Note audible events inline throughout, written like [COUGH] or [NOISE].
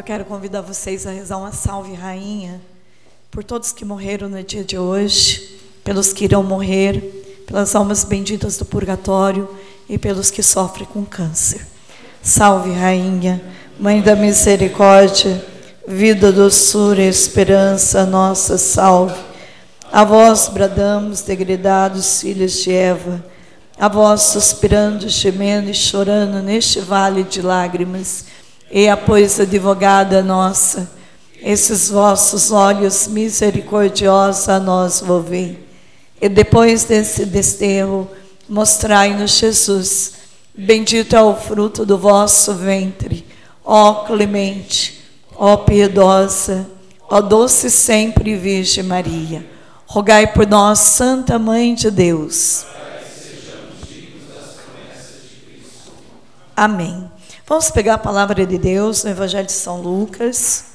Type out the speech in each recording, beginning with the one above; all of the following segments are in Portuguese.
Eu quero convidar vocês a rezar uma salve, rainha, por todos que morreram no dia de hoje, pelos que irão morrer, pelas almas benditas do purgatório e pelos que sofrem com câncer. Salve, rainha, mãe da misericórdia, vida, doçura e esperança, nossa salve. A vós bradamos, degredados filhos de Eva, a vós suspirando, gemendo e chorando neste vale de lágrimas e a pois, advogada nossa, esses vossos olhos misericordiosos a nós volvei. E depois desse desterro, mostrai-nos Jesus. Bendito é o fruto do vosso ventre, ó clemente, ó piedosa, ó doce sempre Virgem Maria. Rogai por nós, Santa Mãe de Deus. Amém. Vamos pegar a palavra de Deus no Evangelho de São Lucas,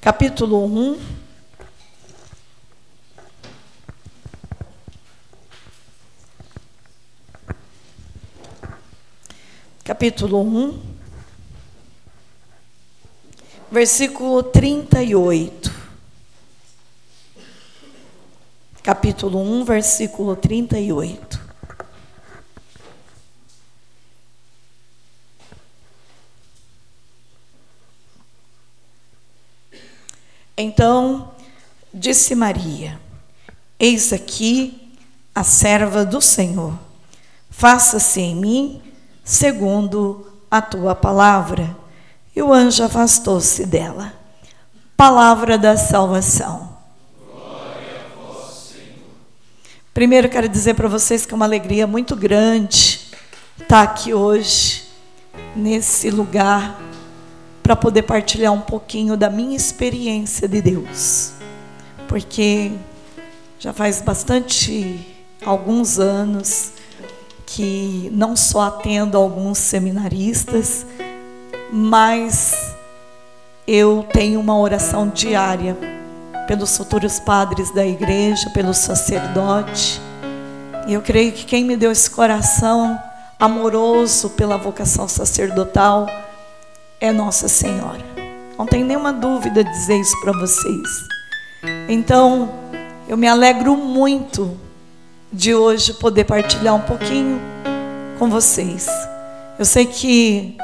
capítulo 1. Capítulo 1, versículo 38. Capítulo 1, versículo 38. Então disse Maria: Eis aqui a serva do Senhor. Faça-se em mim segundo a tua palavra. E o anjo afastou-se dela. Palavra da salvação. Primeiro quero dizer para vocês que é uma alegria muito grande estar aqui hoje, nesse lugar para poder partilhar um pouquinho da minha experiência de Deus. Porque já faz bastante alguns anos que não só atendo alguns seminaristas, mas eu tenho uma oração diária pelos futuros padres da igreja, pelo sacerdote. E eu creio que quem me deu esse coração amoroso pela vocação sacerdotal é Nossa Senhora. Não tem nenhuma dúvida de dizer isso para vocês. Então, eu me alegro muito de hoje poder partilhar um pouquinho com vocês. Eu sei que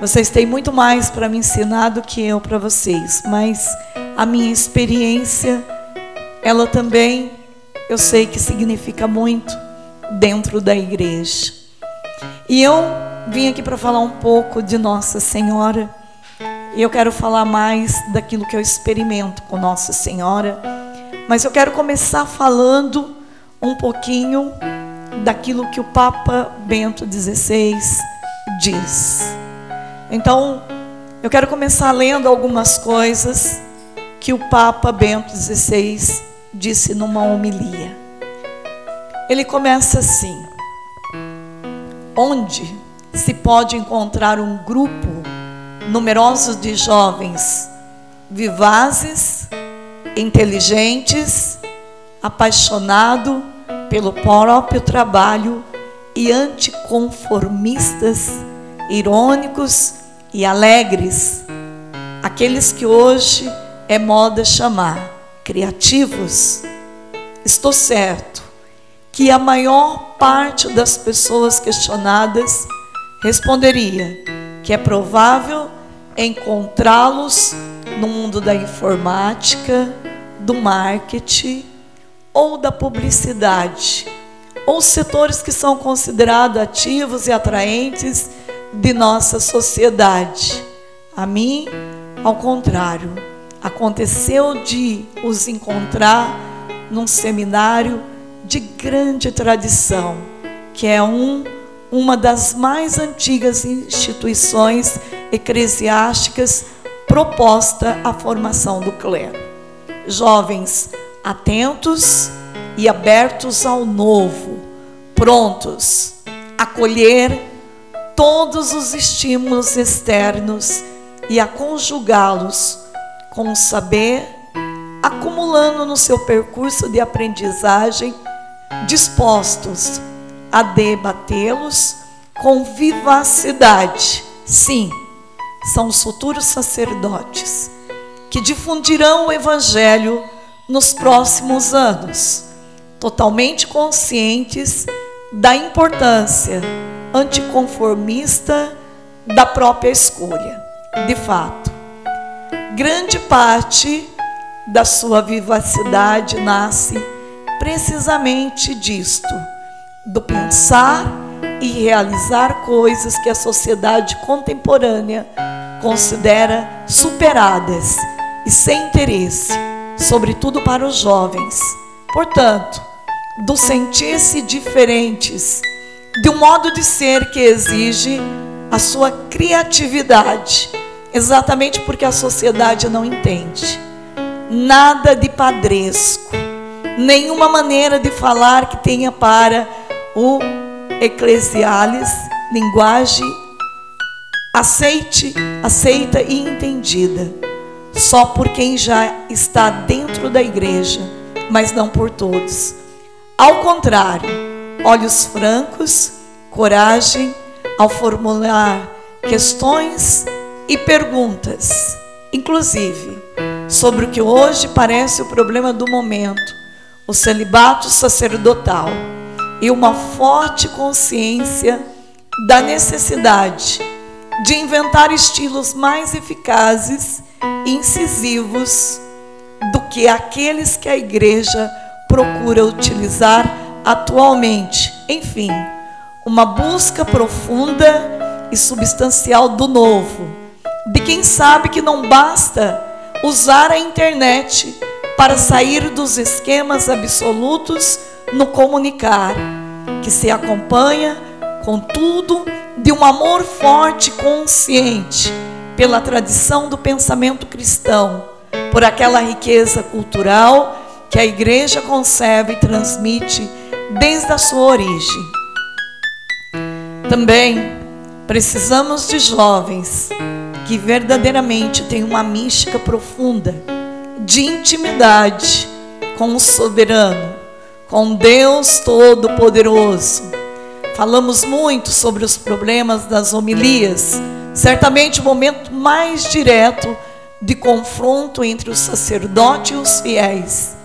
vocês têm muito mais para me ensinar do que eu para vocês, mas a minha experiência, ela também, eu sei que significa muito dentro da igreja. E eu vim aqui para falar um pouco de Nossa Senhora. E eu quero falar mais daquilo que eu experimento com Nossa Senhora. Mas eu quero começar falando um pouquinho daquilo que o Papa Bento XVI diz. Então, eu quero começar lendo algumas coisas que o Papa Bento XVI disse numa homilia. Ele começa assim: Onde se pode encontrar um grupo numeroso de jovens vivazes, inteligentes, apaixonado pelo próprio trabalho e anticonformistas, irônicos e alegres, aqueles que hoje é moda chamar criativos. Estou certo que a maior parte das pessoas questionadas responderia que é provável encontrá-los no mundo da informática, do marketing ou da publicidade, ou setores que são considerados ativos e atraentes de nossa sociedade. A mim, ao contrário, aconteceu de os encontrar num seminário de grande tradição, que é um uma das mais antigas instituições eclesiásticas proposta à formação do clero. Jovens atentos e abertos ao novo, prontos a acolher todos os estímulos externos e a conjugá-los com o saber, acumulando no seu percurso de aprendizagem, dispostos a debatê-los com vivacidade, Sim, são os futuros sacerdotes que difundirão o Evangelho nos próximos anos, totalmente conscientes da importância anticonformista da própria escolha. De fato, grande parte da sua vivacidade nasce precisamente disto, do pensar e realizar coisas que a sociedade contemporânea considera superadas e sem interesse, sobretudo para os jovens. Portanto, do sentir-se diferentes, de um modo de ser que exige a sua criatividade, exatamente porque a sociedade não entende. Nada de padresco, nenhuma maneira de falar que tenha para o eclesiales, linguagem aceite, aceita e entendida, só por quem já está dentro da igreja, mas não por todos. Ao contrário, olhos francos, coragem ao formular questões e perguntas, inclusive sobre o que hoje parece o problema do momento, o celibato sacerdotal e uma forte consciência da necessidade de inventar estilos mais eficazes e incisivos do que aqueles que a igreja procura utilizar atualmente. Enfim, uma busca profunda e substancial do novo, de quem sabe que não basta usar a internet para sair dos esquemas absolutos no comunicar, que se acompanha, contudo, de um amor forte e consciente pela tradição do pensamento cristão, por aquela riqueza cultural que a igreja concebe e transmite desde a sua origem. Também precisamos de jovens que verdadeiramente têm uma mística profunda de intimidade com o soberano, com Deus Todo-Poderoso. Falamos muito sobre os problemas das homilias, certamente o momento mais direto de confronto entre o sacerdote e os fiéis,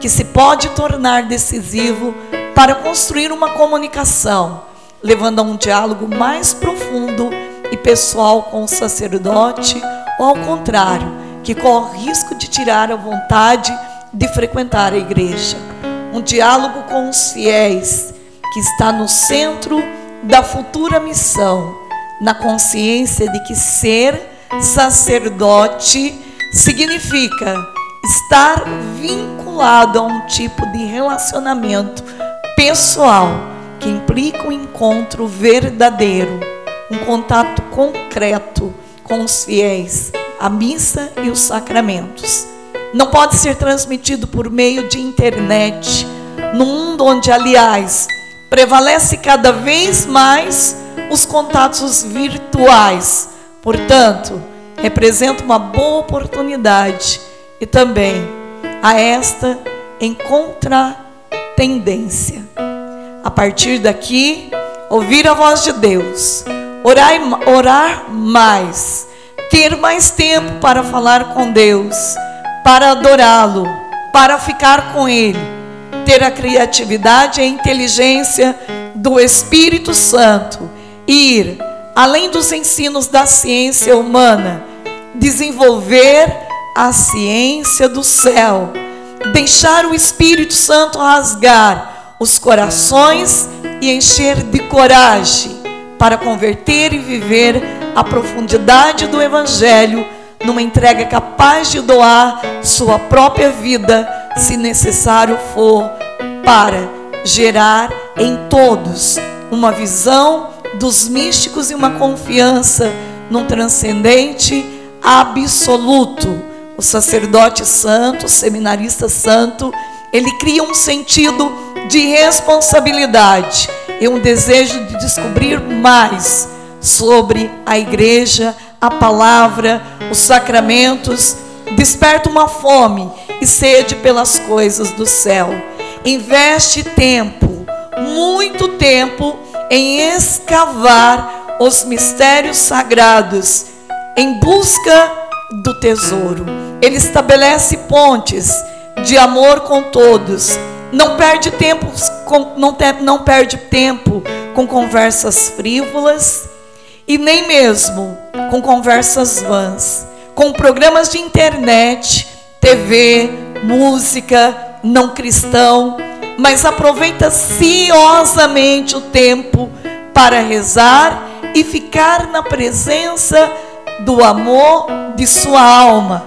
que se pode tornar decisivo para construir uma comunicação, levando a um diálogo mais profundo e pessoal com o sacerdote, ou ao contrário, que corre risco de tirar a vontade de frequentar a igreja. Um diálogo com os fiéis, que está no centro da futura missão, na consciência de que ser sacerdote significa estar vinculado a um tipo de relacionamento pessoal que implica um encontro verdadeiro, um contato concreto com os fiéis, a missa e os sacramentos não pode ser transmitido por meio de internet, num mundo onde, aliás, prevalece cada vez mais os contatos virtuais. Portanto, representa uma boa oportunidade e também a esta em contratendência. A partir daqui, ouvir a voz de Deus, orar, orar mais, ter mais tempo para falar com Deus para adorá-lo, para ficar com Ele, ter a criatividade e a inteligência do Espírito Santo, ir além dos ensinos da ciência humana, desenvolver a ciência do céu, deixar o Espírito Santo rasgar os corações e encher de coragem para converter e viver a profundidade do Evangelho numa entrega capaz de doar sua própria vida, se necessário for, para gerar em todos uma visão dos místicos e uma confiança num transcendente absoluto. O sacerdote santo, o seminarista santo, ele cria um sentido de responsabilidade e um desejo de descobrir mais sobre a igreja a palavra, os sacramentos, desperta uma fome e sede pelas coisas do céu. Investe tempo, muito tempo, em escavar os mistérios sagrados em busca do tesouro. Ele estabelece pontes de amor com todos. Não perde tempo com, não, te, não perde tempo com conversas frívolas e nem mesmo com conversas vãs, com programas de internet, TV, música, não cristão, mas aproveita ciosamente o tempo para rezar e ficar na presença do amor de sua alma.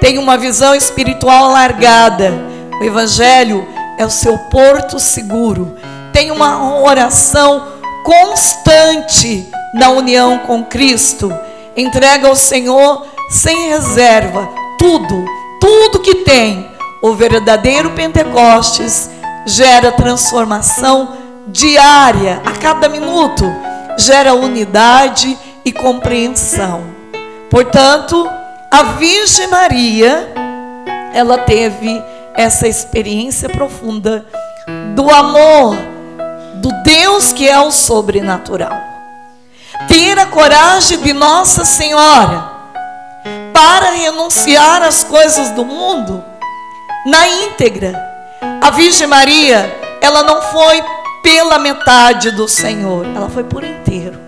Tem uma visão espiritual alargada. O Evangelho é o seu porto seguro. Tem uma oração constante na união com Cristo. Entrega ao Senhor sem reserva tudo, tudo que tem. O verdadeiro Pentecostes gera transformação diária, a cada minuto, gera unidade e compreensão. Portanto, a Virgem Maria, ela teve essa experiência profunda do amor do Deus que é o sobrenatural. Ter a coragem de Nossa Senhora para renunciar às coisas do mundo na íntegra. A Virgem Maria, ela não foi pela metade do Senhor, ela foi por inteiro.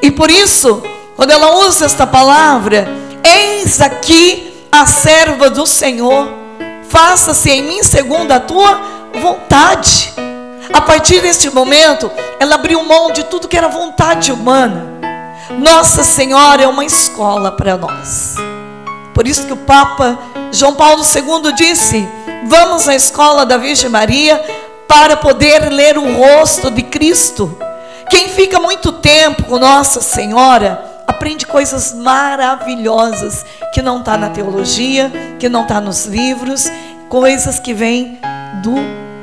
E por isso, quando ela usa esta palavra, eis aqui a serva do Senhor, faça-se em mim segundo a tua vontade. A partir deste momento, ela abriu mão de tudo que era vontade humana. Nossa Senhora é uma escola para nós. Por isso que o Papa João Paulo II disse: Vamos à escola da Virgem Maria para poder ler o rosto de Cristo. Quem fica muito tempo com Nossa Senhora aprende coisas maravilhosas que não está na teologia, que não está nos livros, coisas que vêm do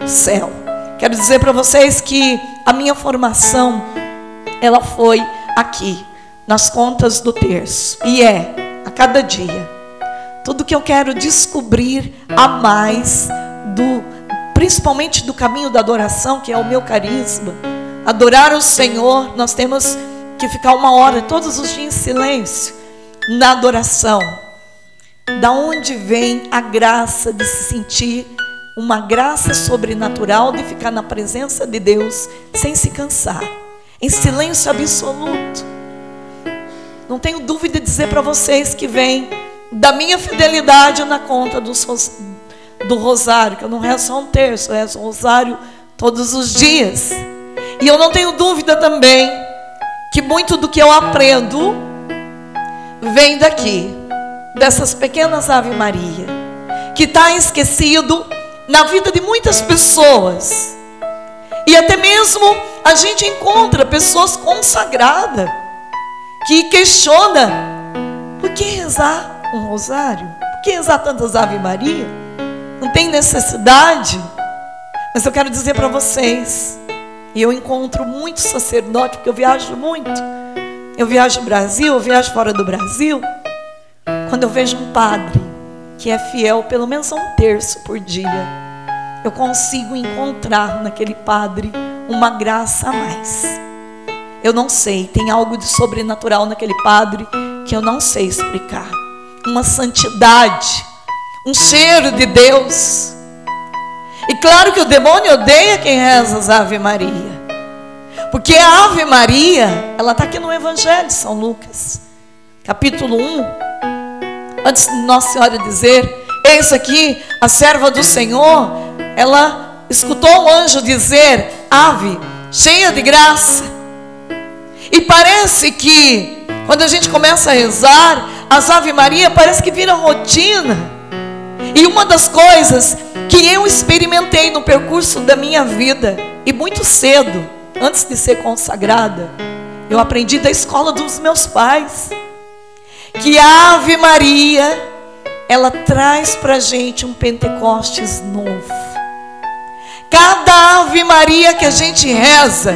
céu. Quero dizer para vocês que a minha formação ela foi aqui nas contas do terço. E é a cada dia. Tudo que eu quero descobrir a mais do principalmente do caminho da adoração, que é o meu carisma. Adorar o Senhor, nós temos que ficar uma hora todos os dias em silêncio, na adoração. Da onde vem a graça de se sentir uma graça sobrenatural de ficar na presença de Deus sem se cansar, em silêncio absoluto. Não tenho dúvida de dizer para vocês que vem da minha fidelidade na conta do, do rosário, que eu não rezo só um terço, eu rezo um rosário todos os dias. E eu não tenho dúvida também que muito do que eu aprendo vem daqui, dessas pequenas Ave Maria, que está esquecido na vida de muitas pessoas. E até mesmo a gente encontra pessoas consagradas que questiona por que rezar um rosário? Por que rezar tantas Ave Maria? Não tem necessidade? Mas eu quero dizer para vocês e eu encontro muitos sacerdotes, porque eu viajo muito. Eu viajo Brasil, eu viajo fora do Brasil. Quando eu vejo um padre que é fiel pelo menos a um terço por dia, eu consigo encontrar naquele padre uma graça a mais. Eu não sei, tem algo de sobrenatural naquele padre que eu não sei explicar. Uma santidade, um cheiro de Deus. E claro que o demônio odeia quem reza as Ave Maria. Porque a Ave Maria, ela está aqui no Evangelho de São Lucas, capítulo 1. Antes de Nossa Senhora dizer, eis aqui a serva do Senhor, ela escutou o anjo dizer, Ave, cheia de graça. E parece que, quando a gente começa a rezar, as Ave Maria parece que viram rotina. E uma das coisas que eu experimentei no percurso da minha vida, e muito cedo, antes de ser consagrada, eu aprendi da escola dos meus pais, que a Ave Maria, ela traz para gente um Pentecostes novo. Cada Ave Maria que a gente reza,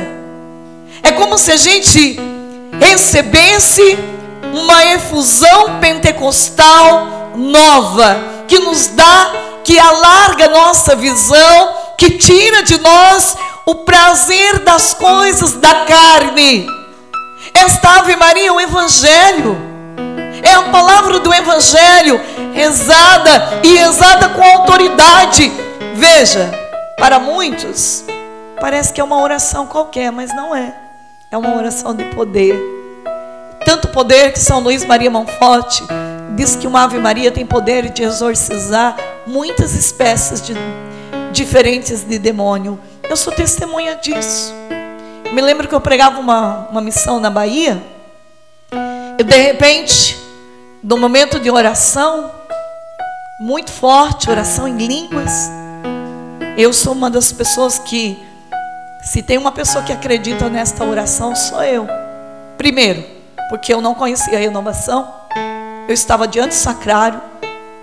é como se a gente recebesse uma efusão pentecostal nova, que nos dá que alarga nossa visão, que tira de nós o prazer das coisas da carne Esta Ave Maria é o Evangelho. É a palavra do Evangelho, rezada e rezada com autoridade. Veja, para muitos, parece que é uma oração qualquer, mas não é. É uma oração de poder. Tanto poder que São Luís Maria Monforte diz que uma Ave Maria tem poder de exorcizar muitas espécies de, diferentes de demônio. Eu sou testemunha disso. Me lembro que eu pregava uma, uma missão na Bahia, e de repente, no momento de oração, muito forte, oração em línguas, eu sou uma das pessoas que, se tem uma pessoa que acredita nesta oração, sou eu. Primeiro, porque eu não conhecia a renovação, eu estava diante do sacrário,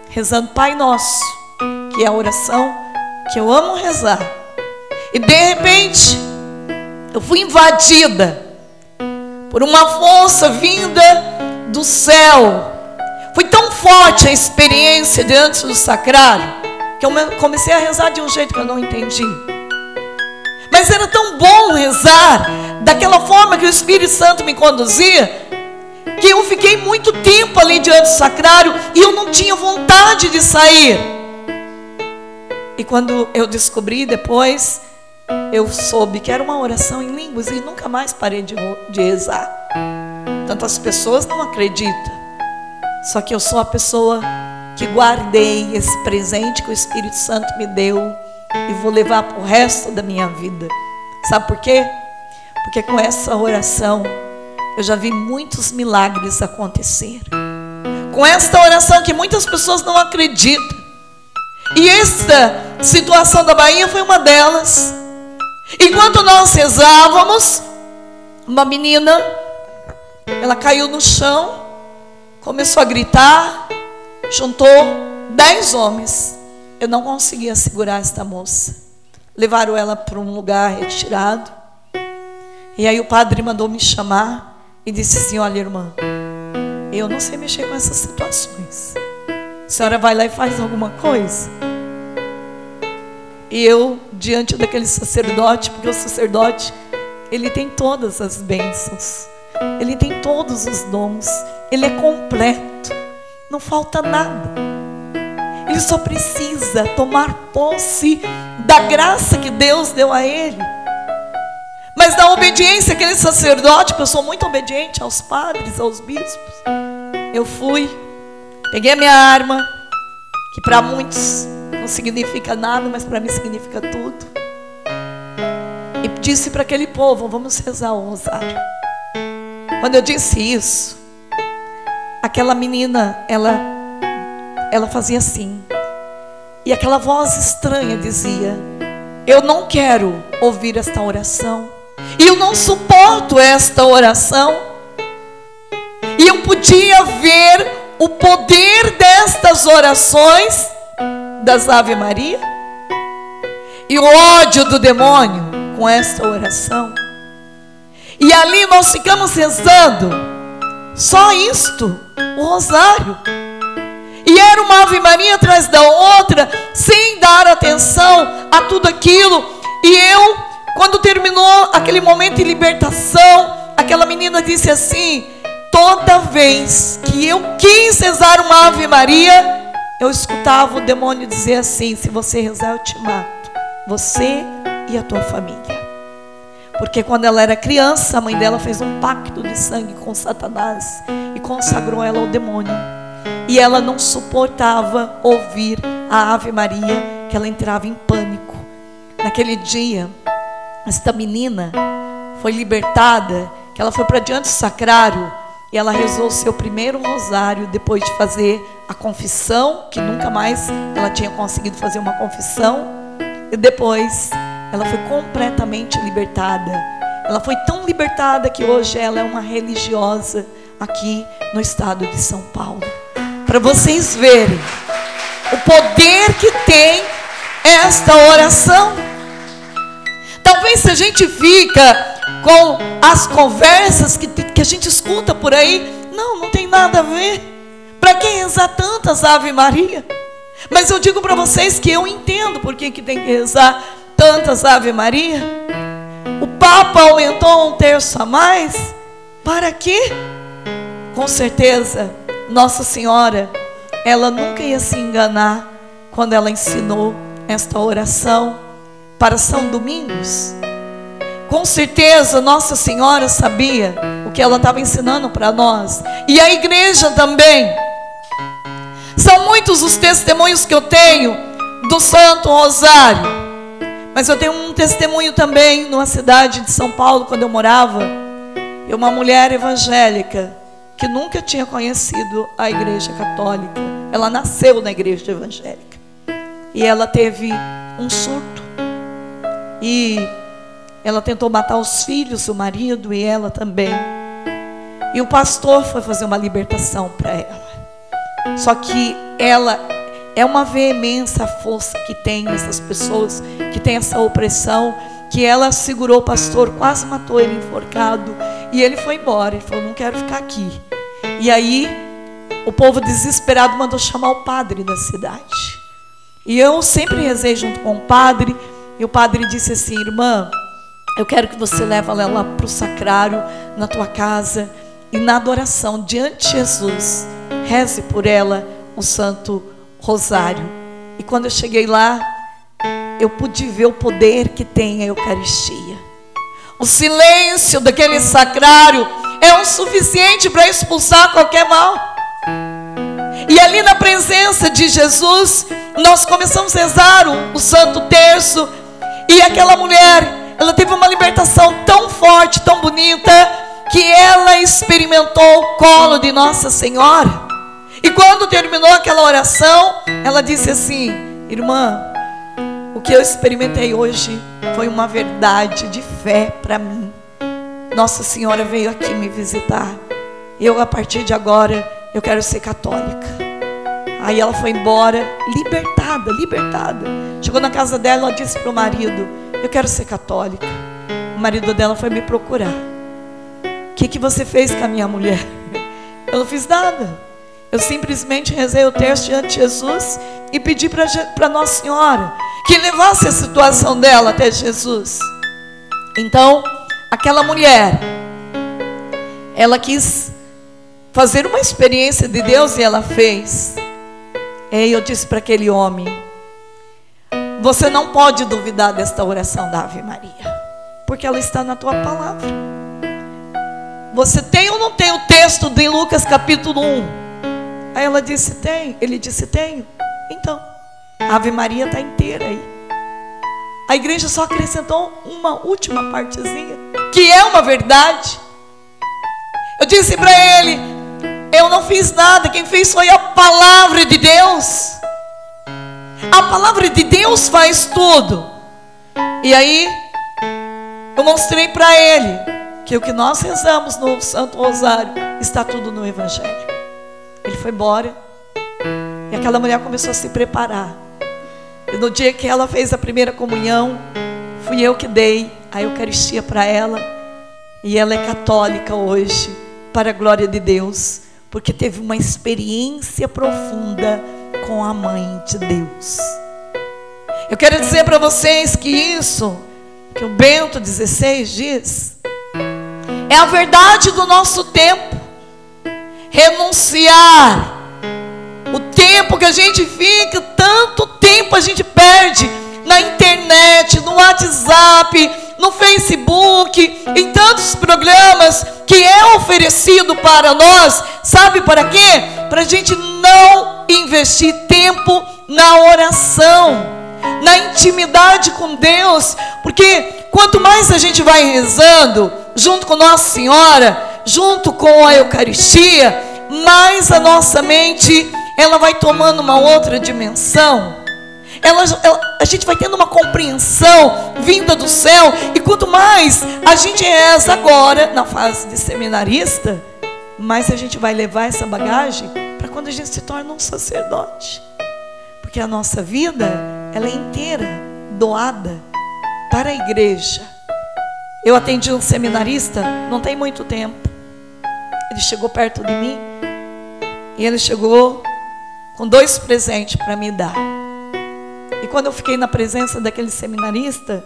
rezando Pai Nosso, que é a oração que eu amo rezar. E de repente, eu fui invadida por uma força vinda do céu. Foi tão forte a experiência diante do sacrário que eu comecei a rezar de um jeito que eu não entendi. Mas era tão bom rezar daquela forma que o Espírito Santo me conduzia, que eu fiquei muito tempo ali diante do sacrário e eu não tinha vontade de sair. E quando eu descobri depois eu soube que era uma oração em línguas e nunca mais parei de, de rezar. Tantas pessoas não acreditam. Só que eu sou a pessoa que guardei esse presente que o Espírito Santo me deu e vou levar para o resto da minha vida. Sabe por quê? Porque com essa oração eu já vi muitos milagres acontecer. Com esta oração que muitas pessoas não acreditam. E esta situação da Bahia foi uma delas. Enquanto nós rezávamos, uma menina, ela caiu no chão, começou a gritar, juntou dez homens. Eu não conseguia segurar esta moça. Levaram ela para um lugar retirado. E aí o padre mandou me chamar e disse assim: Olha, irmã, eu não sei mexer com essas situações. A senhora vai lá e faz alguma coisa. E eu, diante daquele sacerdote, porque o sacerdote, ele tem todas as bênçãos, ele tem todos os dons, ele é completo, não falta nada. Ele só precisa tomar posse da graça que Deus deu a ele. Mas da obediência aquele sacerdote, porque eu sou muito obediente aos padres, aos bispos, eu fui, peguei a minha arma, que para muitos não significa nada, mas para mim significa tudo. E disse para aquele povo: Vamos rezar o rosário. Quando eu disse isso, aquela menina, ela, ela fazia assim. E aquela voz estranha dizia: Eu não quero ouvir esta oração. E eu não suporto esta oração. E eu podia ver o poder destas orações das Ave Maria e o ódio do demônio com esta oração. E ali nós ficamos rezando só isto, o rosário. E era uma Ave Maria atrás da outra, sem dar atenção a tudo aquilo. E eu, quando terminou aquele momento de libertação, aquela menina disse assim: toda vez que eu quis rezar uma Ave Maria, eu escutava o demônio dizer assim: se você rezar, eu te mato. Você e a tua família. Porque quando ela era criança, a mãe dela fez um pacto de sangue com Satanás e consagrou ela ao demônio. E ela não suportava ouvir a Ave Maria, que ela entrava em pânico. Naquele dia, esta menina foi libertada, que ela foi para diante do sacrário e ela rezou o seu primeiro rosário depois de fazer a confissão, que nunca mais ela tinha conseguido fazer uma confissão. E depois ela foi completamente libertada. Ela foi tão libertada que hoje ela é uma religiosa aqui no estado de São Paulo. Para vocês verem o poder que tem esta oração. Talvez se a gente fica com as conversas que, que a gente escuta por aí, não, não tem nada a ver. Para que rezar tantas Ave Maria? Mas eu digo para vocês que eu entendo por que, que tem que rezar tantas Ave Maria. O Papa aumentou um terço a mais Para quê? Com certeza, Nossa Senhora, ela nunca ia se enganar quando ela ensinou esta oração para São Domingos. Com certeza, Nossa Senhora sabia o que ela estava ensinando para nós, e a igreja também. São muitos os testemunhos que eu tenho do Santo Rosário, mas eu tenho um testemunho também numa cidade de São Paulo, quando eu morava, e uma mulher evangélica que nunca tinha conhecido a igreja católica. Ela nasceu na igreja evangélica. E ela teve um surto. E ela tentou matar os filhos, o marido e ela também. E o pastor foi fazer uma libertação para ela. Só que ela é uma veemência a força que tem essas pessoas que tem essa opressão, que ela segurou o pastor, quase matou ele enforcado, e ele foi embora. Ele falou: "Não quero ficar aqui". E aí, o povo desesperado mandou chamar o padre da cidade. E eu sempre rezei junto com o padre, e o padre disse assim: irmã, eu quero que você leve ela lá para o sacrário, na tua casa, e na adoração diante de Jesus, reze por ela o Santo Rosário. E quando eu cheguei lá, eu pude ver o poder que tem a Eucaristia. O silêncio daquele sacrário é o suficiente para expulsar qualquer mal. E ali na presença de Jesus, nós começamos a rezar o, o Santo Terço. E aquela mulher, ela teve uma libertação tão forte, tão bonita, que ela experimentou o colo de Nossa Senhora. E quando terminou aquela oração, ela disse assim: Irmã, o que eu experimentei hoje foi uma verdade de fé para mim. Nossa Senhora veio aqui me visitar. Eu, a partir de agora, eu quero ser católica. Aí ela foi embora, libertada, libertada. Chegou na casa dela, ela disse para o marido: Eu quero ser católica. O marido dela foi me procurar. O que, que você fez com a minha mulher? [LAUGHS] Eu não fiz nada. Eu simplesmente rezei o texto diante de Jesus e pedi para Nossa Senhora que levasse a situação dela até Jesus. Então, aquela mulher, ela quis fazer uma experiência de Deus e ela fez. E eu disse para aquele homem: Você não pode duvidar desta oração da Ave Maria, porque ela está na tua palavra. Você tem ou não tem o texto de Lucas capítulo 1? Aí ela disse: Tem. Ele disse: Tenho. Então, a Ave Maria está inteira aí. A igreja só acrescentou uma última partezinha, que é uma verdade. Eu disse para ele: Eu não fiz nada, quem fez foi a palavra de Deus. A palavra de Deus faz tudo. E aí, eu mostrei para ele que o que nós rezamos no Santo Rosário está tudo no Evangelho. Ele foi embora. E aquela mulher começou a se preparar. E no dia que ela fez a primeira comunhão, fui eu que dei a Eucaristia para ela. E ela é católica hoje, para a glória de Deus, porque teve uma experiência profunda com a Mãe de Deus. Eu quero dizer para vocês que isso, que o Bento XVI diz, é a verdade do nosso tempo. Renunciar o tempo que a gente fica, tanto tempo a gente perde na internet, no WhatsApp, no Facebook, em tantos programas que é oferecido para nós, sabe para quê? Para a gente não investir tempo na oração, na intimidade com Deus, porque quanto mais a gente vai rezando, junto com Nossa Senhora, junto com a Eucaristia, mais a nossa mente ela vai tomando uma outra dimensão. Ela, ela, a gente vai tendo uma compreensão vinda do céu. E quanto mais a gente reza agora, na fase de seminarista, mais a gente vai levar essa bagagem para quando a gente se torna um sacerdote. Porque a nossa vida, ela é inteira doada para a igreja. Eu atendi um seminarista não tem muito tempo. Ele chegou perto de mim e ele chegou com dois presentes para me dar. E quando eu fiquei na presença daquele seminarista,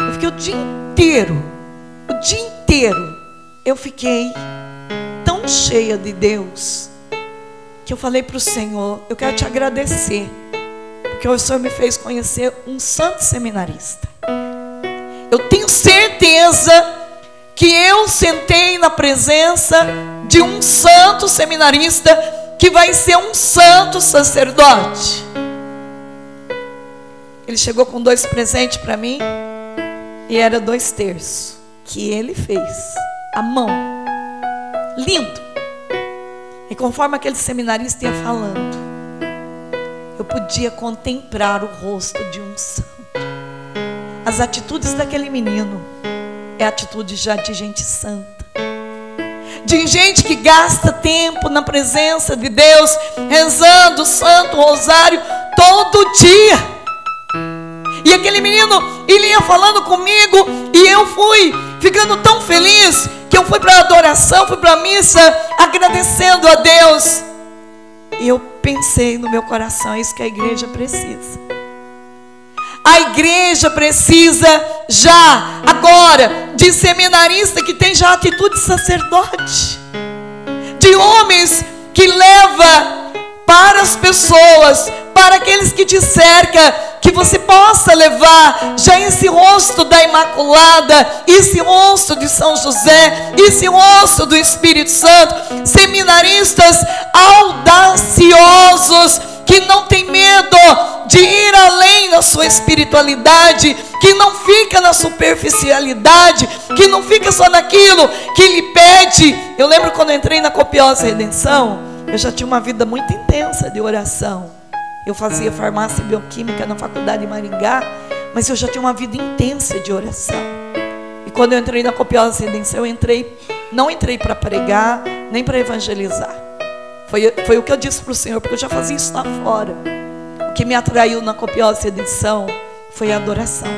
eu fiquei o dia inteiro, o dia inteiro, eu fiquei tão cheia de Deus que eu falei para o Senhor: eu quero te agradecer, porque o Senhor me fez conhecer um santo seminarista. Eu tenho certeza que eu sentei na presença de um santo seminarista que vai ser um santo sacerdote. Ele chegou com dois presentes para mim e era dois terços que ele fez à mão. Lindo. E conforme aquele seminarista ia falando, eu podia contemplar o rosto de um santo. As atitudes daquele menino é atitude já de gente santa. De gente que gasta tempo na presença de Deus, rezando o Santo Rosário todo dia. E aquele menino, ele ia falando comigo, e eu fui ficando tão feliz que eu fui para a adoração, fui para a missa, agradecendo a Deus. E eu pensei no meu coração, é isso que a igreja precisa. A igreja precisa já, agora, de seminarista que tem já atitude de sacerdote, de homens que leva para as pessoas, para aqueles que te cercam, que você possa levar já esse rosto da Imaculada, esse rosto de São José, esse rosto do Espírito Santo, seminaristas audaciosos que não tem medo de ir além da sua espiritualidade, que não fica na superficialidade, que não fica só naquilo que lhe pede. Eu lembro quando eu entrei na copiosa redenção, eu já tinha uma vida muito intensa de oração. Eu fazia farmácia bioquímica na faculdade de Maringá, mas eu já tinha uma vida intensa de oração. E quando eu entrei na copiosa redenção, eu entrei, não entrei para pregar, nem para evangelizar. Foi, foi o que eu disse para o Senhor, porque eu já fazia isso lá fora. O que me atraiu na copiosa redenção foi a adoração.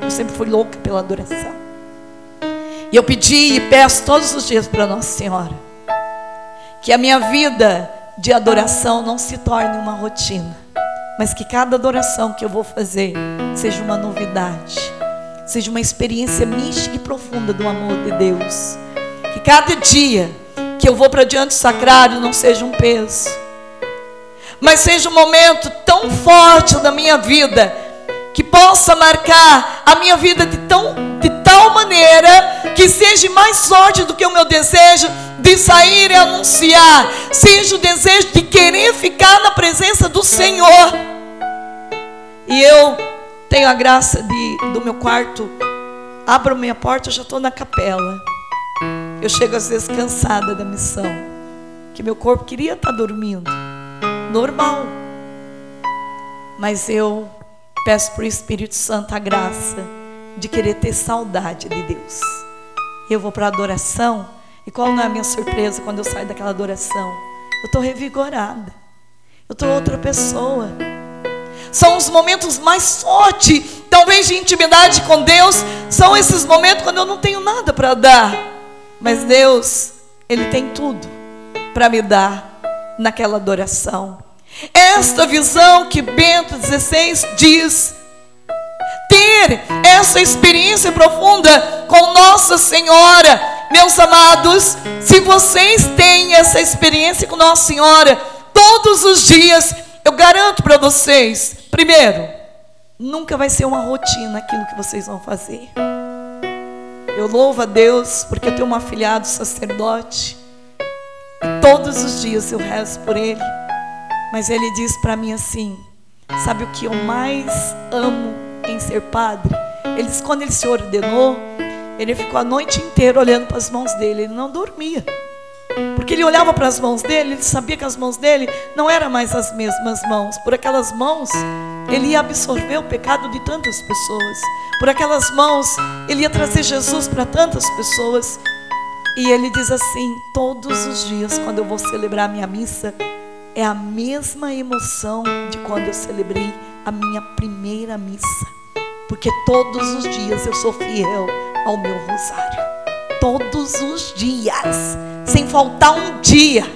Eu sempre fui louca pela adoração. E eu pedi e peço todos os dias para Nossa Senhora que a minha vida de adoração não se torne uma rotina mas que cada adoração que eu vou fazer seja uma novidade, seja uma experiência mística e profunda do amor de Deus. Que cada dia que eu vou para diante do sacrário não seja um peso, mas seja um momento tão forte da minha vida que possa marcar a minha vida de, tão, de tal maneira que seja mais forte do que o meu desejo de sair e anunciar, seja o desejo de querer ficar na presença do Senhor. E eu tenho a graça de do meu quarto, abro minha porta, eu já estou na capela. Eu chego às vezes cansada da missão, que meu corpo queria estar tá dormindo, normal. Mas eu peço para o Espírito Santo a graça de querer ter saudade de Deus. Eu vou para a adoração e qual não é a minha surpresa quando eu saio daquela adoração? Eu estou revigorada. Eu estou outra pessoa. São os momentos mais fortes, talvez de intimidade com Deus. São esses momentos quando eu não tenho nada para dar. Mas Deus, Ele tem tudo para me dar naquela adoração. Esta visão que Bento XVI diz ter essa experiência profunda com Nossa Senhora meus amados, se vocês têm essa experiência com Nossa Senhora todos os dias, eu garanto para vocês, primeiro, nunca vai ser uma rotina aquilo que vocês vão fazer. Eu louvo a Deus porque eu tenho um afilhado sacerdote. E todos os dias eu rezo por ele. Mas ele diz para mim assim: Sabe o que eu mais amo em ser padre? Ele diz: quando ele se ordenou, ele ficou a noite inteira olhando para as mãos dele, ele não dormia. Porque ele olhava para as mãos dele, ele sabia que as mãos dele não eram mais as mesmas mãos. Por aquelas mãos, ele ia absorver o pecado de tantas pessoas. Por aquelas mãos, ele ia trazer Jesus para tantas pessoas. E ele diz assim: todos os dias, quando eu vou celebrar a minha missa, é a mesma emoção de quando eu celebrei a minha primeira missa. Porque todos os dias eu sou fiel ao meu rosário. Todos os dias, sem faltar um dia.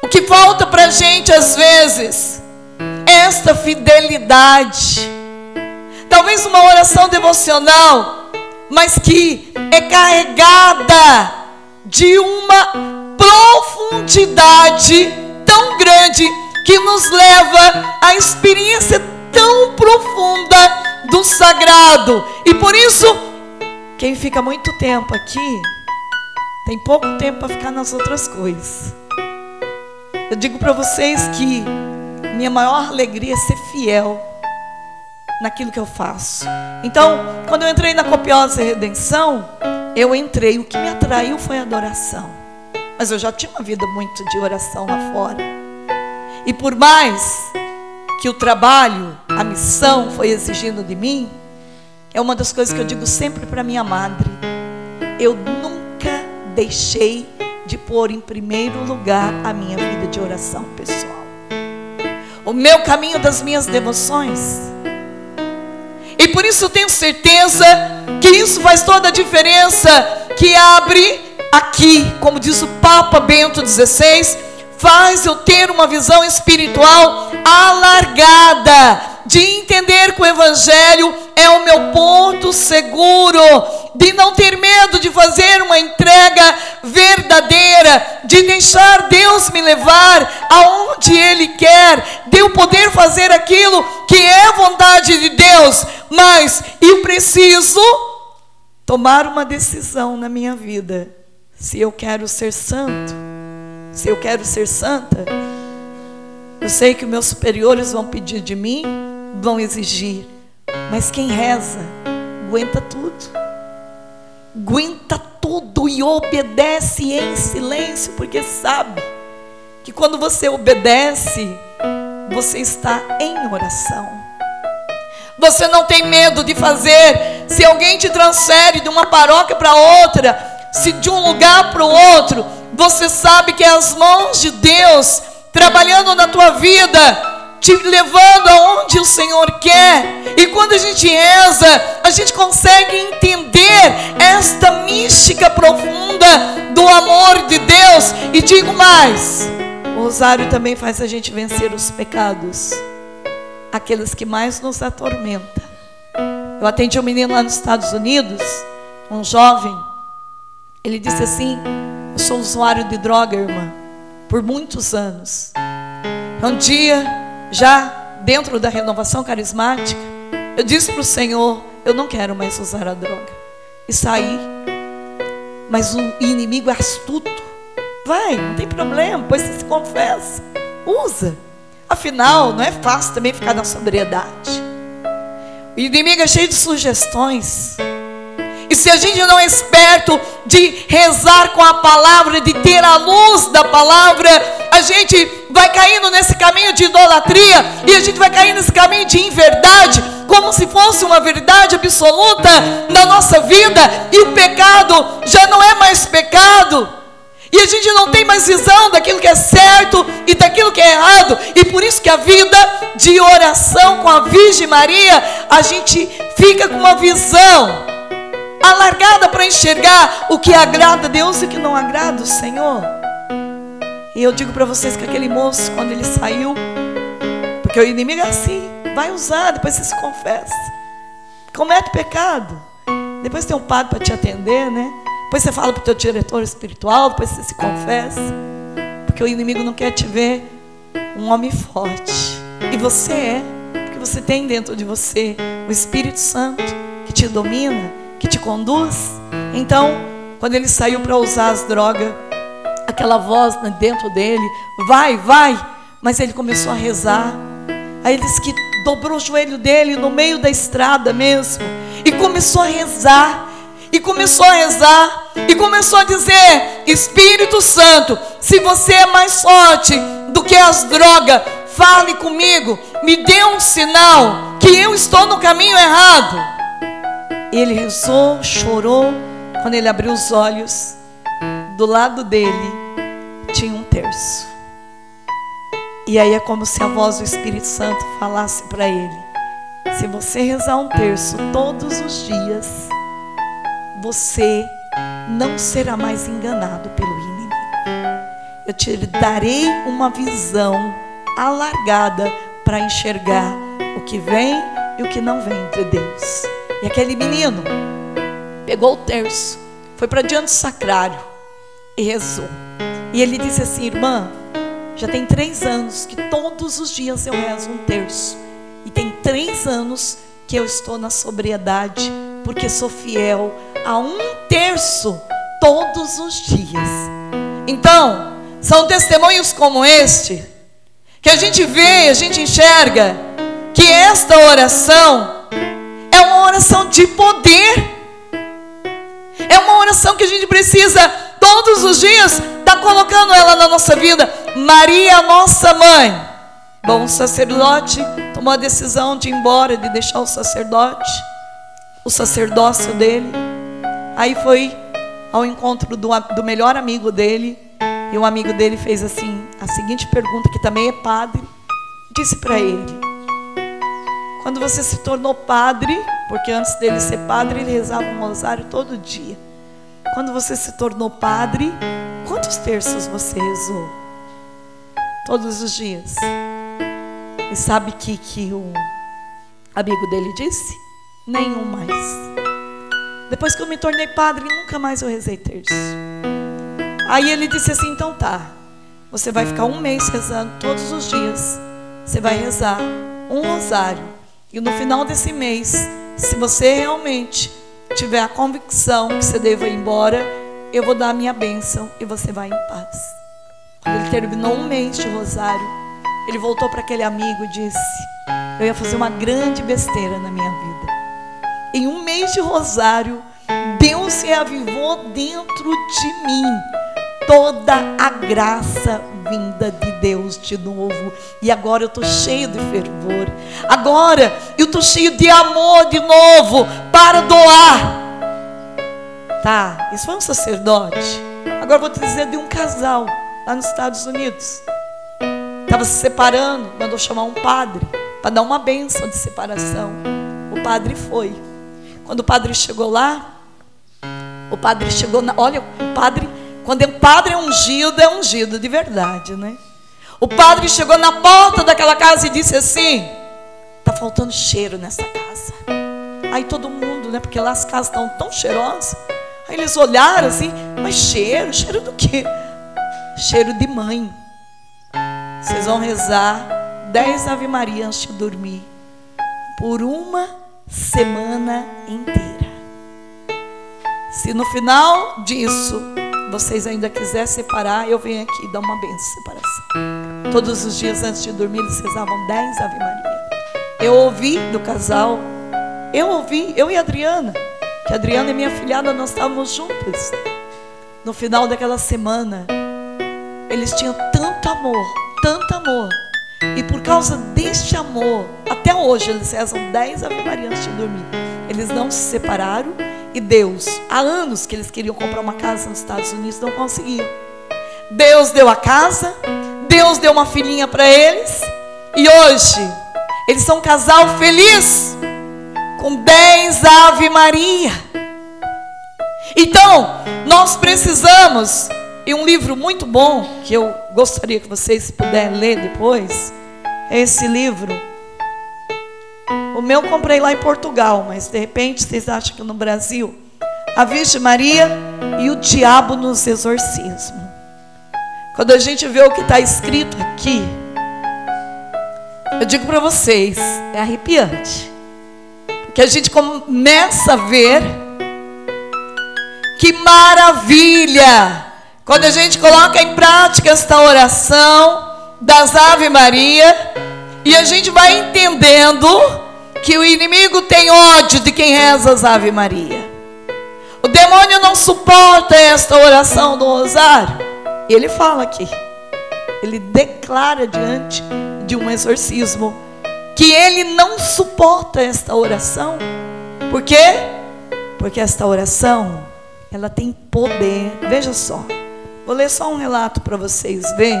O que falta para gente às vezes é esta fidelidade. Talvez uma oração devocional mas que é carregada de uma profundidade tão grande que nos leva à experiência tão profunda do sagrado. E por isso, quem fica muito tempo aqui, tem pouco tempo para ficar nas outras coisas. Eu digo para vocês que minha maior alegria é ser fiel naquilo que eu faço. Então, quando eu entrei na copiosa redenção, eu entrei, o que me atraiu foi a adoração. Mas eu já tinha uma vida muito de oração lá fora. E por mais que o trabalho, a missão foi exigindo de mim, é uma das coisas que eu digo sempre para minha madre. Eu nunca deixei de pôr em primeiro lugar a minha vida de oração pessoal. O meu caminho das minhas devoções. E por isso eu tenho certeza que isso faz toda a diferença, que abre aqui, como diz o Papa Bento XVI, faz eu ter uma visão espiritual alargada de entender que o Evangelho é o meu ponto seguro, de não ter medo de fazer uma entrega verdadeira, de deixar Deus me levar aonde Ele quer, de eu poder fazer aquilo que é vontade de Deus, mas eu preciso tomar uma decisão na minha vida. Se eu quero ser santo, se eu quero ser santa, eu sei que meus superiores vão pedir de mim, vão exigir. Mas quem reza, aguenta tudo. Aguenta tudo e obedece em silêncio, porque sabe que quando você obedece, você está em oração. Você não tem medo de fazer. Se alguém te transfere de uma paróquia para outra, se de um lugar para o outro, você sabe que é as mãos de Deus trabalhando na tua vida te levando aonde o Senhor quer. E quando a gente reza, a gente consegue entender esta mística profunda do amor de Deus. E digo mais: o rosário também faz a gente vencer os pecados, aqueles que mais nos atormentam. Eu atendi um menino lá nos Estados Unidos, um jovem. Ele disse assim: Eu sou usuário de droga, irmã, por muitos anos. Um dia já dentro da renovação carismática, eu disse para o Senhor: eu não quero mais usar a droga. E saí. Mas o inimigo é astuto. Vai, não tem problema, pois você se confessa. Usa. Afinal, não é fácil também ficar na sobriedade. O inimigo é cheio de sugestões. E se a gente não é esperto de rezar com a palavra, de ter a luz da palavra, a gente vai caindo nesse caminho de idolatria e a gente vai caindo nesse caminho de inverdade, como se fosse uma verdade absoluta na nossa vida, e o pecado já não é mais pecado. E a gente não tem mais visão daquilo que é certo e daquilo que é errado. E por isso que a vida de oração com a Virgem Maria, a gente fica com uma visão alargada para enxergar o que agrada a Deus e o que não agrada o Senhor. E eu digo para vocês que aquele moço, quando ele saiu, porque o inimigo é assim, vai usar, depois você se confessa. Comete pecado. Depois tem um padre para te atender, né? Depois você fala para o teu diretor espiritual, depois você se confessa. Porque o inimigo não quer te ver um homem forte. E você é, porque você tem dentro de você o Espírito Santo que te domina que te conduz. Então, quando ele saiu para usar as drogas, aquela voz dentro dele, vai, vai, mas ele começou a rezar. Aí ele disse que dobrou o joelho dele no meio da estrada mesmo e começou a rezar. E começou a rezar e começou a dizer: Espírito Santo, se você é mais forte do que as drogas, fale comigo, me dê um sinal que eu estou no caminho errado. Ele rezou, chorou. Quando ele abriu os olhos, do lado dele tinha um terço. E aí é como se a voz do Espírito Santo falasse para ele: se você rezar um terço todos os dias, você não será mais enganado pelo inimigo. Eu te darei uma visão alargada para enxergar o que vem e o que não vem de Deus. E aquele menino pegou o terço, foi para diante do sacrário e rezou. E ele disse assim: Irmã, já tem três anos que todos os dias eu rezo um terço. E tem três anos que eu estou na sobriedade, porque sou fiel a um terço todos os dias. Então, são testemunhos como este que a gente vê, a gente enxerga que esta oração uma oração de poder. É uma oração que a gente precisa todos os dias estar tá colocando ela na nossa vida. Maria, nossa mãe. Bom, sacerdote tomou a decisão de ir embora, de deixar o sacerdote, o sacerdócio dele. Aí foi ao encontro do, do melhor amigo dele. E o amigo dele fez assim a seguinte pergunta, que também é padre, disse para ele: Quando você se tornou padre, porque antes dele ser padre, ele rezava um rosário todo dia. Quando você se tornou padre, quantos terços você rezou? Todos os dias. E sabe que que o amigo dele disse? Nenhum mais. Depois que eu me tornei padre, nunca mais eu rezei terço. Aí ele disse assim: então tá, você vai ficar um mês rezando todos os dias. Você vai rezar um rosário. E no final desse mês, se você realmente tiver a convicção que você deva ir embora, eu vou dar a minha bênção e você vai em paz. Quando ele terminou um mês de rosário, ele voltou para aquele amigo e disse: Eu ia fazer uma grande besteira na minha vida em um mês de rosário, Deus reavivou dentro de mim toda a graça vinda de Deus de novo. E agora eu estou cheio de fervor. Agora eu estou cheio de amor de novo para doar. Tá, isso foi um sacerdote. Agora vou te dizer de um casal lá nos Estados Unidos. Estava se separando, mandou chamar um padre para dar uma bênção de separação. O padre foi. Quando o padre chegou lá, o padre chegou na, olha, o padre, quando o padre é ungido, é ungido de verdade, né? O padre chegou na porta daquela casa e disse assim: "Tá faltando cheiro nessa casa". Aí todo mundo, né, porque lá as casas estão tão cheirosas. Aí eles olharam assim: "Mas cheiro, cheiro do quê?" Cheiro de mãe. Vocês vão rezar dez Ave Maria antes de dormir. Por uma semana inteira. Se no final disso vocês ainda quiserem separar, eu venho aqui dar uma benção separação. Todos os dias antes de dormir eles rezavam 10 Ave Maria. Eu ouvi do casal, eu ouvi, eu e a Adriana, que a Adriana é minha filhada, nós estávamos juntas. No final daquela semana, eles tinham tanto amor, tanto amor, e por causa deste amor, até hoje eles rezam 10 Ave Maria antes de dormir. Eles não se separaram e Deus, há anos que eles queriam comprar uma casa nos Estados Unidos, não conseguiam. Deus deu a casa, Deus deu uma filhinha para eles e hoje eles são um casal feliz com 10 Ave Maria. Então, nós precisamos e um livro muito bom, que eu gostaria que vocês puderem ler depois, é esse livro. O meu eu comprei lá em Portugal, mas de repente vocês acham que no Brasil, a Virgem Maria e o Diabo nos exorcismo. Quando a gente vê o que está escrito aqui, eu digo para vocês, é arrepiante. Porque a gente começa a ver que maravilha quando a gente coloca em prática esta oração das Ave Maria, e a gente vai entendendo que o inimigo tem ódio de quem reza as Ave Maria. O demônio não suporta esta oração do rosário. Ele fala aqui. Ele declara diante de um exorcismo que ele não suporta esta oração. Por quê? Porque esta oração, ela tem poder. Veja só. Vou ler só um relato para vocês verem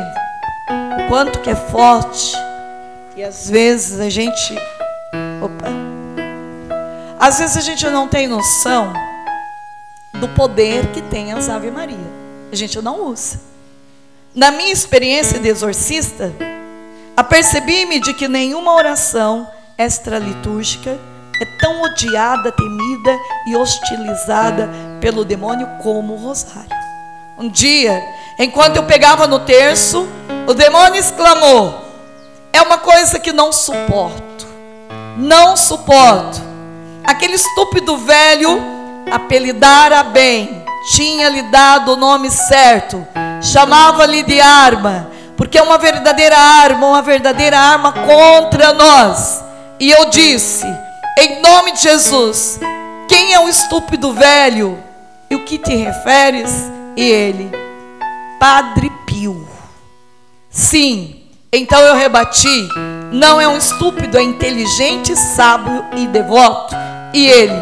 o quanto que é forte. E às vezes a gente. Opa! Às vezes a gente não tem noção do poder que tem as Ave Maria. A gente não usa. Na minha experiência de exorcista, apercebi-me de que nenhuma oração extralitúrgica é tão odiada, temida e hostilizada pelo demônio como o rosário. Um dia, enquanto eu pegava no terço, o demônio exclamou: É uma coisa que não suporto. Não suporto. Aquele estúpido velho apelidara bem, tinha lhe dado o nome certo, chamava-lhe de arma, porque é uma verdadeira arma, uma verdadeira arma contra nós. E eu disse: Em nome de Jesus, quem é o estúpido velho? E o que te referes? E ele, Padre Pio. Sim, então eu rebati. Não é um estúpido, é inteligente, sábio e devoto. E ele,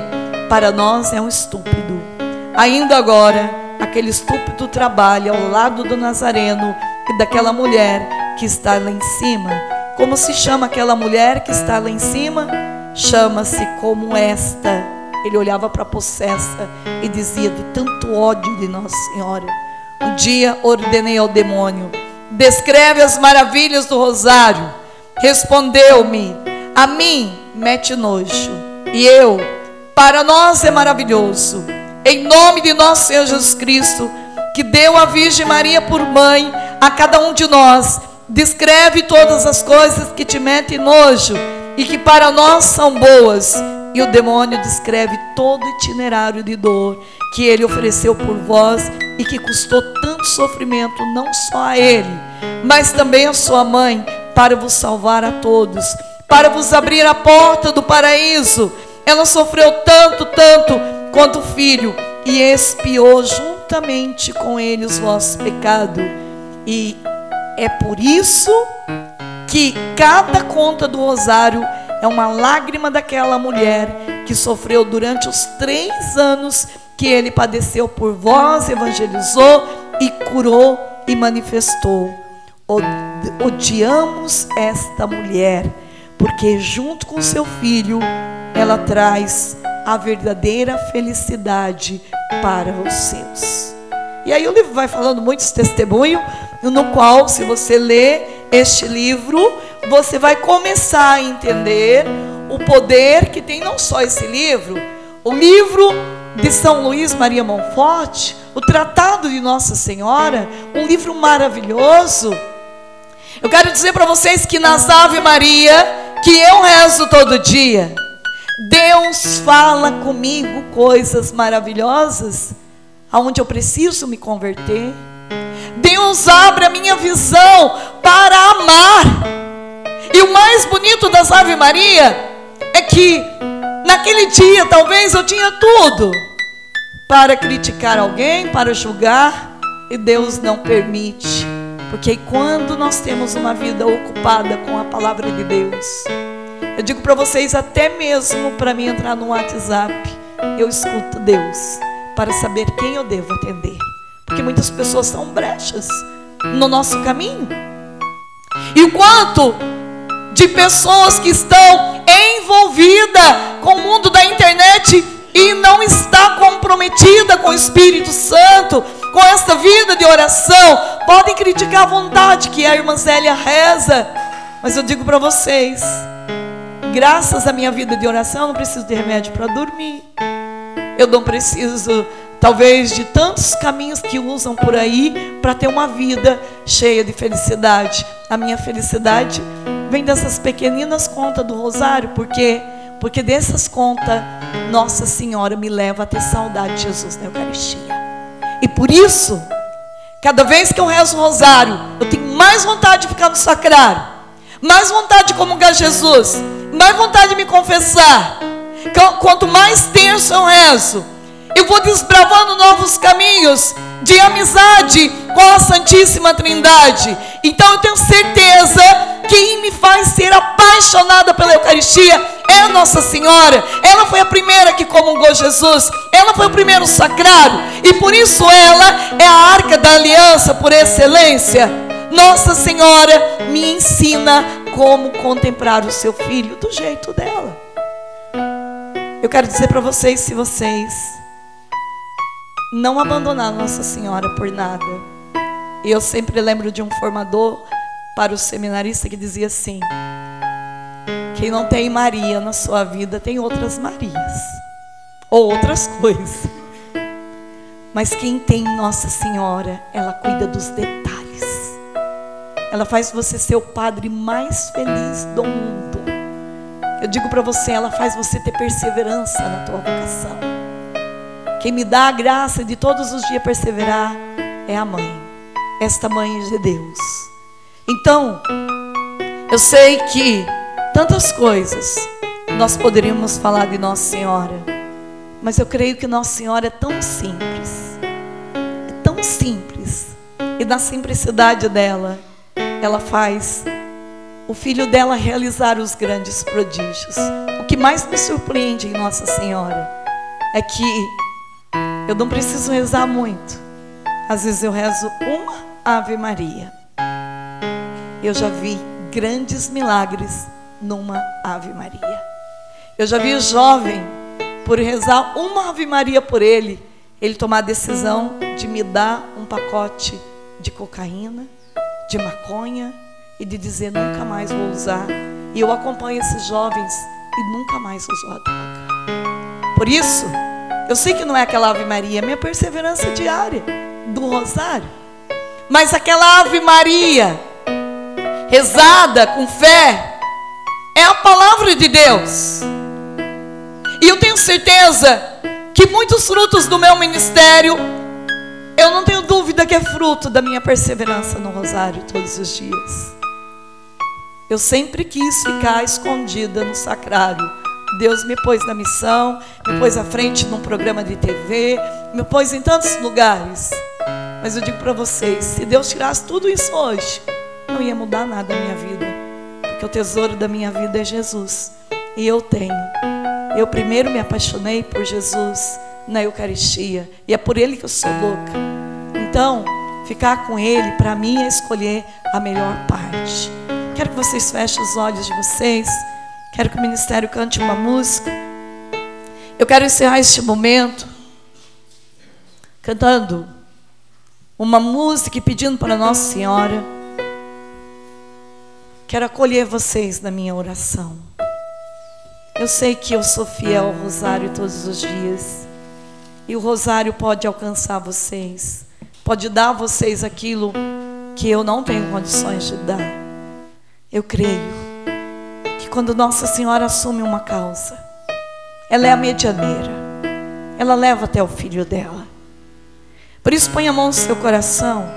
para nós, é um estúpido. Ainda agora, aquele estúpido trabalha ao lado do Nazareno e daquela mulher que está lá em cima. Como se chama aquela mulher que está lá em cima? Chama-se como esta ele olhava para a possessa e dizia: De tanto ódio de Nossa Senhora. Um dia ordenei ao demônio: Descreve as maravilhas do rosário. Respondeu-me: A mim mete nojo. E eu: Para nós é maravilhoso. Em nome de nosso Senhor Jesus Cristo, que deu a Virgem Maria por mãe a cada um de nós, descreve todas as coisas que te metem nojo e que para nós são boas e o demônio descreve todo o itinerário de dor que ele ofereceu por vós e que custou tanto sofrimento, não só a ele, mas também a sua mãe, para vos salvar a todos, para vos abrir a porta do paraíso. Ela sofreu tanto, tanto quanto o filho e expiou juntamente com ele os vossos pecados. E é por isso que cada conta do rosário é uma lágrima daquela mulher que sofreu durante os três anos que ele padeceu por vós, evangelizou e curou e manifestou. Odiamos esta mulher, porque junto com seu filho, ela traz a verdadeira felicidade para os seus. E aí o livro vai falando muitos testemunhos, no qual, se você ler este livro, você vai começar a entender o poder que tem não só esse livro, o livro de São Luís Maria Monforte, o Tratado de Nossa Senhora, um livro maravilhoso. Eu quero dizer para vocês que nas Ave Maria, que eu rezo todo dia, Deus fala comigo coisas maravilhosas, aonde eu preciso me converter. Deus abre a minha visão para amar. E o mais bonito das Ave Maria é que naquele dia talvez eu tinha tudo para criticar alguém, para julgar, e Deus não permite. Porque quando nós temos uma vida ocupada com a palavra de Deus, eu digo para vocês, até mesmo para mim entrar no WhatsApp, eu escuto Deus para saber quem eu devo atender. Porque muitas pessoas são brechas no nosso caminho. E o quanto de pessoas que estão envolvidas com o mundo da internet e não está comprometida com o Espírito Santo, com esta vida de oração, podem criticar à vontade que a irmã Zélia reza, mas eu digo para vocês, graças à minha vida de oração, eu não preciso de remédio para dormir. Eu não preciso, talvez, de tantos caminhos que usam por aí para ter uma vida cheia de felicidade. A minha felicidade vem dessas pequeninas contas do rosário, porque porque dessas contas Nossa Senhora me leva a ter saudade de Jesus na Eucaristia. E por isso, cada vez que eu rezo o rosário, eu tenho mais vontade de ficar no sacrário, mais vontade de comungar Jesus, mais vontade de me confessar. Quanto mais terço eu rezo, eu vou desbravando novos caminhos de amizade com a Santíssima Trindade. Então eu tenho certeza quem me faz ser apaixonada pela Eucaristia é Nossa Senhora. Ela foi a primeira que comungou Jesus. Ela foi o primeiro sacrário. E por isso ela é a arca da aliança por excelência. Nossa Senhora me ensina como contemplar o seu filho do jeito dela. Eu quero dizer para vocês, se vocês não abandonar Nossa Senhora por nada. Eu sempre lembro de um formador para o seminarista que dizia assim: quem não tem Maria na sua vida tem outras Marias. ou outras [LAUGHS] coisas. Mas quem tem Nossa Senhora, ela cuida dos detalhes. Ela faz você ser o padre mais feliz do mundo. Eu digo para você, ela faz você ter perseverança na tua vocação. Quem me dá a graça de todos os dias perseverar é a mãe, esta mãe de Deus. Então, eu sei que tantas coisas nós poderíamos falar de Nossa Senhora, mas eu creio que Nossa Senhora é tão simples, é tão simples, e na simplicidade dela, ela faz o filho dela realizar os grandes prodígios. O que mais me surpreende em Nossa Senhora é que eu não preciso rezar muito. Às vezes eu rezo uma Ave Maria. Eu já vi grandes milagres numa Ave Maria. Eu já vi o jovem, por rezar uma Ave Maria por ele, ele tomar a decisão de me dar um pacote de cocaína, de maconha e de dizer nunca mais vou usar. E eu acompanho esses jovens e nunca mais usou a droga. Por isso, eu sei que não é aquela Ave Maria, é minha perseverança diária do rosário. Mas aquela Ave Maria, rezada com fé, é a palavra de Deus. E eu tenho certeza que muitos frutos do meu ministério, eu não tenho dúvida que é fruto da minha perseverança no rosário todos os dias. Eu sempre quis ficar escondida no sacrário. Deus me pôs na missão, me pôs à frente num programa de TV, me pôs em tantos lugares. Mas eu digo para vocês, se Deus tirasse tudo isso hoje, não ia mudar nada na minha vida, porque o tesouro da minha vida é Jesus. E eu tenho. Eu primeiro me apaixonei por Jesus na Eucaristia, e é por ele que eu sou louca. Então, ficar com ele para mim é escolher a melhor parte. Quero que vocês fechem os olhos de vocês. Quero que o ministério cante uma música. Eu quero encerrar este momento cantando uma música e pedindo para Nossa Senhora. Quero acolher vocês na minha oração. Eu sei que eu sou fiel ao rosário todos os dias. E o rosário pode alcançar vocês. Pode dar a vocês aquilo que eu não tenho condições de dar. Eu creio que quando Nossa Senhora assume uma causa, ela é a medianeira. Ela leva até o filho dela. Por isso, põe a mão no seu coração.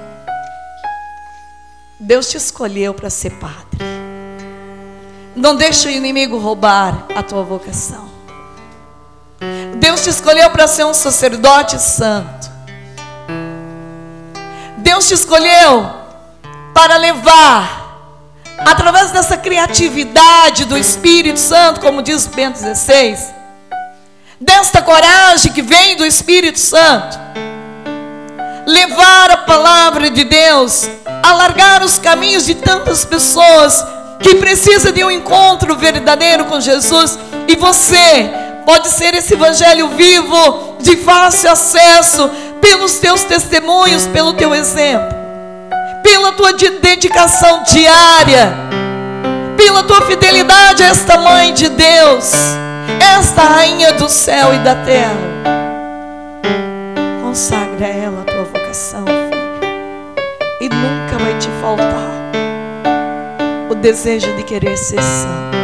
Deus te escolheu para ser padre. Não deixe o inimigo roubar a tua vocação. Deus te escolheu para ser um sacerdote santo. Deus te escolheu para levar através dessa criatividade do Espírito Santo, como diz Bento XVI, desta coragem que vem do Espírito Santo, levar a palavra de Deus, alargar os caminhos de tantas pessoas que precisam de um encontro verdadeiro com Jesus, e você pode ser esse evangelho vivo, de fácil acesso, pelos teus testemunhos, pelo teu exemplo pela tua dedicação diária, pela tua fidelidade a esta mãe de Deus, esta rainha do céu e da terra. Consagra ela vocação, filho, e nunca vai te faltar o desejo de querer ser santo.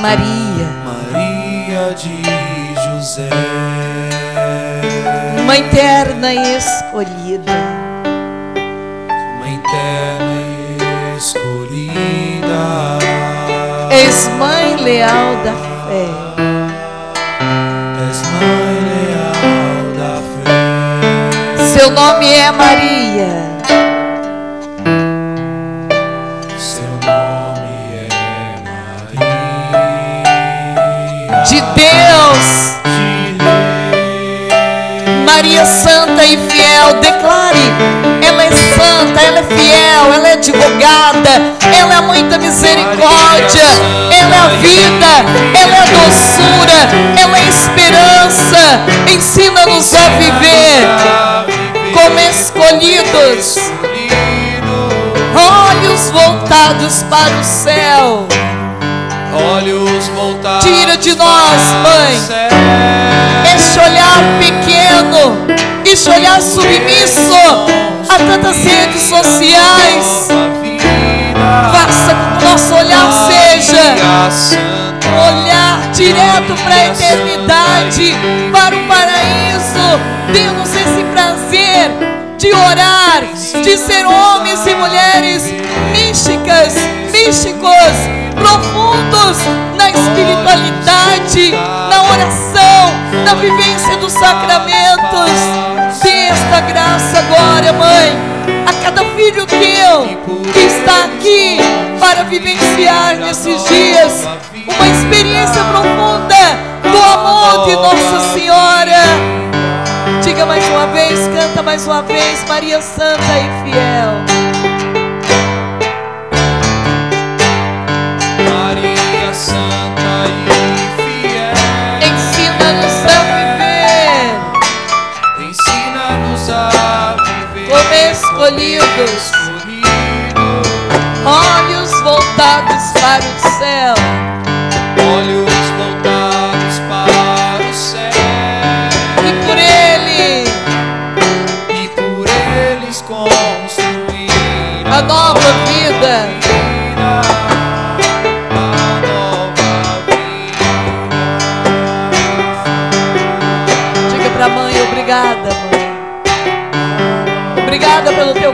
Maria. Maria de José. Mãe terna e escolhida. Mãe terna e escolhida. És mãe leal da fé. És mãe leal da fé. Seu nome é Maria. Maria santa e fiel, declare: ela é santa, ela é fiel, ela é advogada, ela é muita misericórdia, ela é a vida, ela é a doçura, ela é a esperança. Ensina-nos a viver como escolhidos, olhos voltados para o céu. Olhos voltados Tira de nós, Mãe, este olhar pequeno, este olhar submisso a tantas redes sociais. Faça com que o nosso olhar seja olhar direto para a eternidade, para o paraíso. Dê-nos esse prazer de orar, de ser homens e mulheres místicas, místicos, profundos na espiritualidade, oração, na vivência dos sacramentos. Dê esta graça agora, mãe, a cada filho teu que está aqui para vivenciar nesses dias uma experiência profunda do amor de Nossa Senhora. Diga mais uma vez, canta mais uma vez, Maria Santa e Fiel. Escolhidos,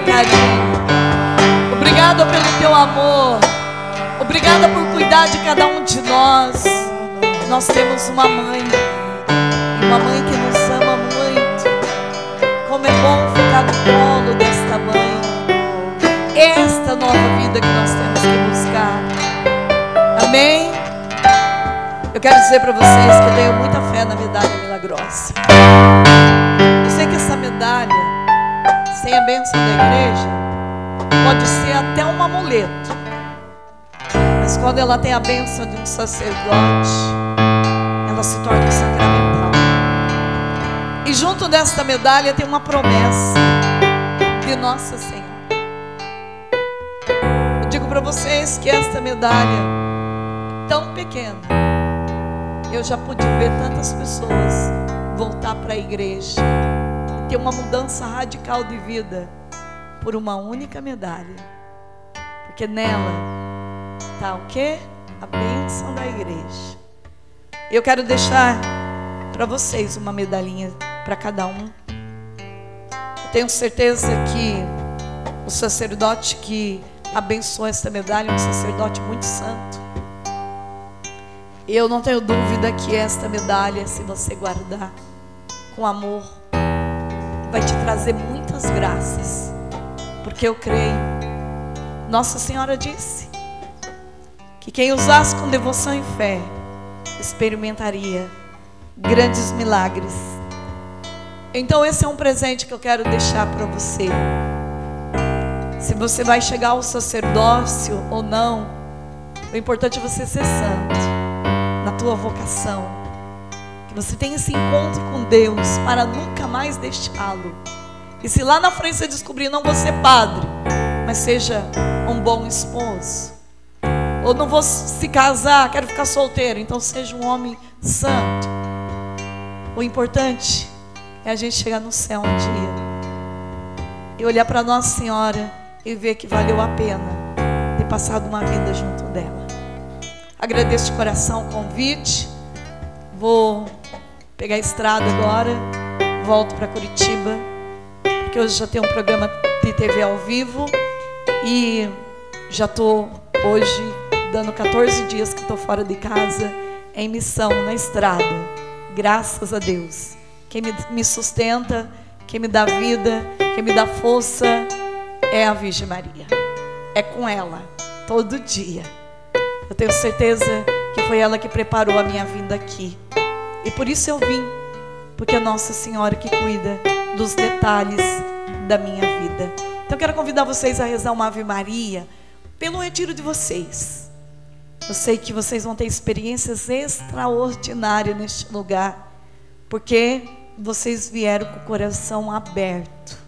carinho. Obrigada pelo teu amor. Obrigada por cuidar de cada um de nós. Nós temos uma mãe. Uma mãe que nos ama muito. Como é bom ficar no colo desta mãe. Esta nova vida que nós temos que buscar. Amém? Eu quero dizer para vocês que eu tenho muita fé na medalha milagrosa. Eu sei que essa medalha, sem a bênção da igreja, pode ser até um amuleto. Mas quando ela tem a bênção de um sacerdote, ela se torna sacramental. E junto desta medalha tem uma promessa de Nossa Senhora. Eu digo para vocês que esta medalha, tão pequena, eu já pude ver tantas pessoas voltar para a igreja ter uma mudança radical de vida por uma única medalha. Porque nela está o quê? A bênção da igreja. Eu quero deixar para vocês uma medalhinha para cada um. Eu tenho certeza que o sacerdote que abençoou essa medalha é um sacerdote muito santo. Eu não tenho dúvida que esta medalha, se você guardar com amor, vai te trazer muitas graças. Porque eu creio. Nossa Senhora disse que quem usasse com devoção e fé experimentaria grandes milagres. Então esse é um presente que eu quero deixar para você. Se você vai chegar ao sacerdócio ou não, o importante é você ser santo na tua vocação. Você tenha esse encontro com Deus para nunca mais deixá-lo. E se lá na frente você descobrir, não vou ser padre, mas seja um bom esposo. Ou não vou se casar, quero ficar solteiro, então seja um homem santo. O importante é a gente chegar no céu um dia e olhar para Nossa Senhora e ver que valeu a pena ter passado uma vida junto dela. Agradeço de coração o convite. Vou pegar a estrada agora, volto para Curitiba, porque hoje já tem um programa de TV ao vivo e já estou hoje dando 14 dias que estou fora de casa em missão na estrada. Graças a Deus. Quem me sustenta, quem me dá vida, quem me dá força é a Virgem Maria. É com ela, todo dia. Eu tenho certeza que foi ela que preparou a minha vinda aqui. E por isso eu vim, porque é Nossa Senhora que cuida dos detalhes da minha vida. Então quero convidar vocês a rezar uma Ave Maria pelo retiro de vocês. Eu sei que vocês vão ter experiências extraordinárias neste lugar, porque vocês vieram com o coração aberto.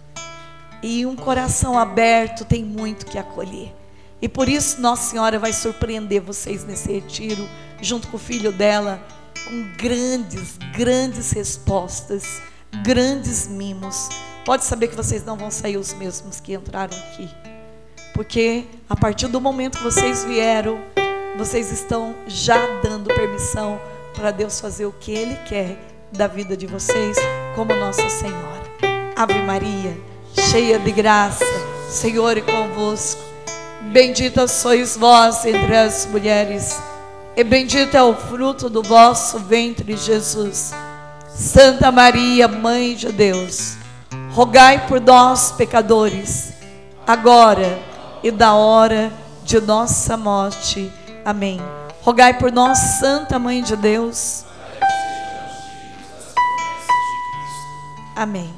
E um coração aberto tem muito que acolher. E por isso Nossa Senhora vai surpreender vocês nesse retiro, junto com o filho dela, com grandes, grandes respostas, grandes mimos. Pode saber que vocês não vão sair os mesmos que entraram aqui. Porque a partir do momento que vocês vieram, vocês estão já dando permissão para Deus fazer o que Ele quer da vida de vocês, como Nossa Senhora. Ave Maria, cheia de graça, Senhor é convosco. Bendita sois vós entre as mulheres, e bendito é o fruto do vosso ventre, Jesus. Santa Maria, Mãe de Deus, rogai por nós, pecadores, agora e da hora de nossa morte. Amém. Rogai por nós, Santa Mãe de Deus. Amém.